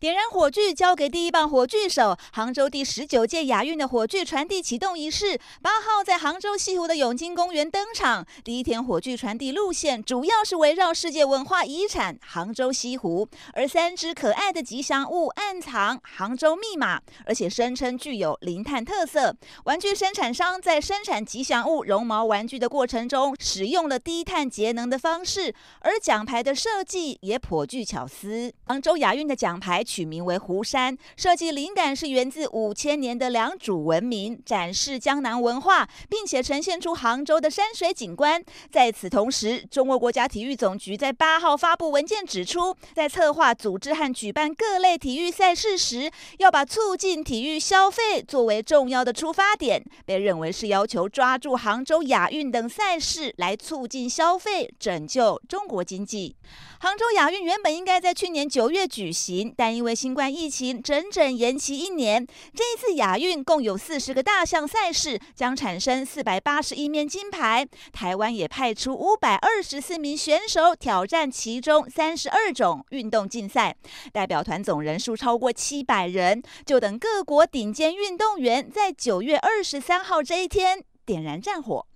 点燃火炬，交给第一棒火炬手。杭州第十九届亚运的火炬传递启动仪式，八号在杭州西湖的永金公园登场。第一天火炬传递路线主要是围绕世界文化遗产杭州西湖，而三只可爱的吉祥物暗藏杭州密码，而且声称具有零碳特色。玩具生产商在生产吉祥物绒毛玩具的过程中，使用了低碳节能的方式，而奖牌的设计也颇具巧思。杭州亚运的奖牌。取名为“湖山”，设计灵感是源自五千年的良渚文明，展示江南文化，并且呈现出杭州的山水景观。在此同时，中国国家体育总局在八号发布文件指出，在策划、组织和举办各类体育赛事时，要把促进体育消费作为重要的出发点，被认为是要求抓住杭州亚运等赛事来促进消费，拯救中国经济。杭州亚运原本应该在去年九月举行，但因为新冠疫情整整延期一年，这一次亚运共有四十个大项赛事，将产生四百八十一面金牌。台湾也派出五百二十四名选手挑战其中三十二种运动竞赛，代表团总人数超过七百人。就等各国顶尖运动员在九月二十三号这一天点燃战火。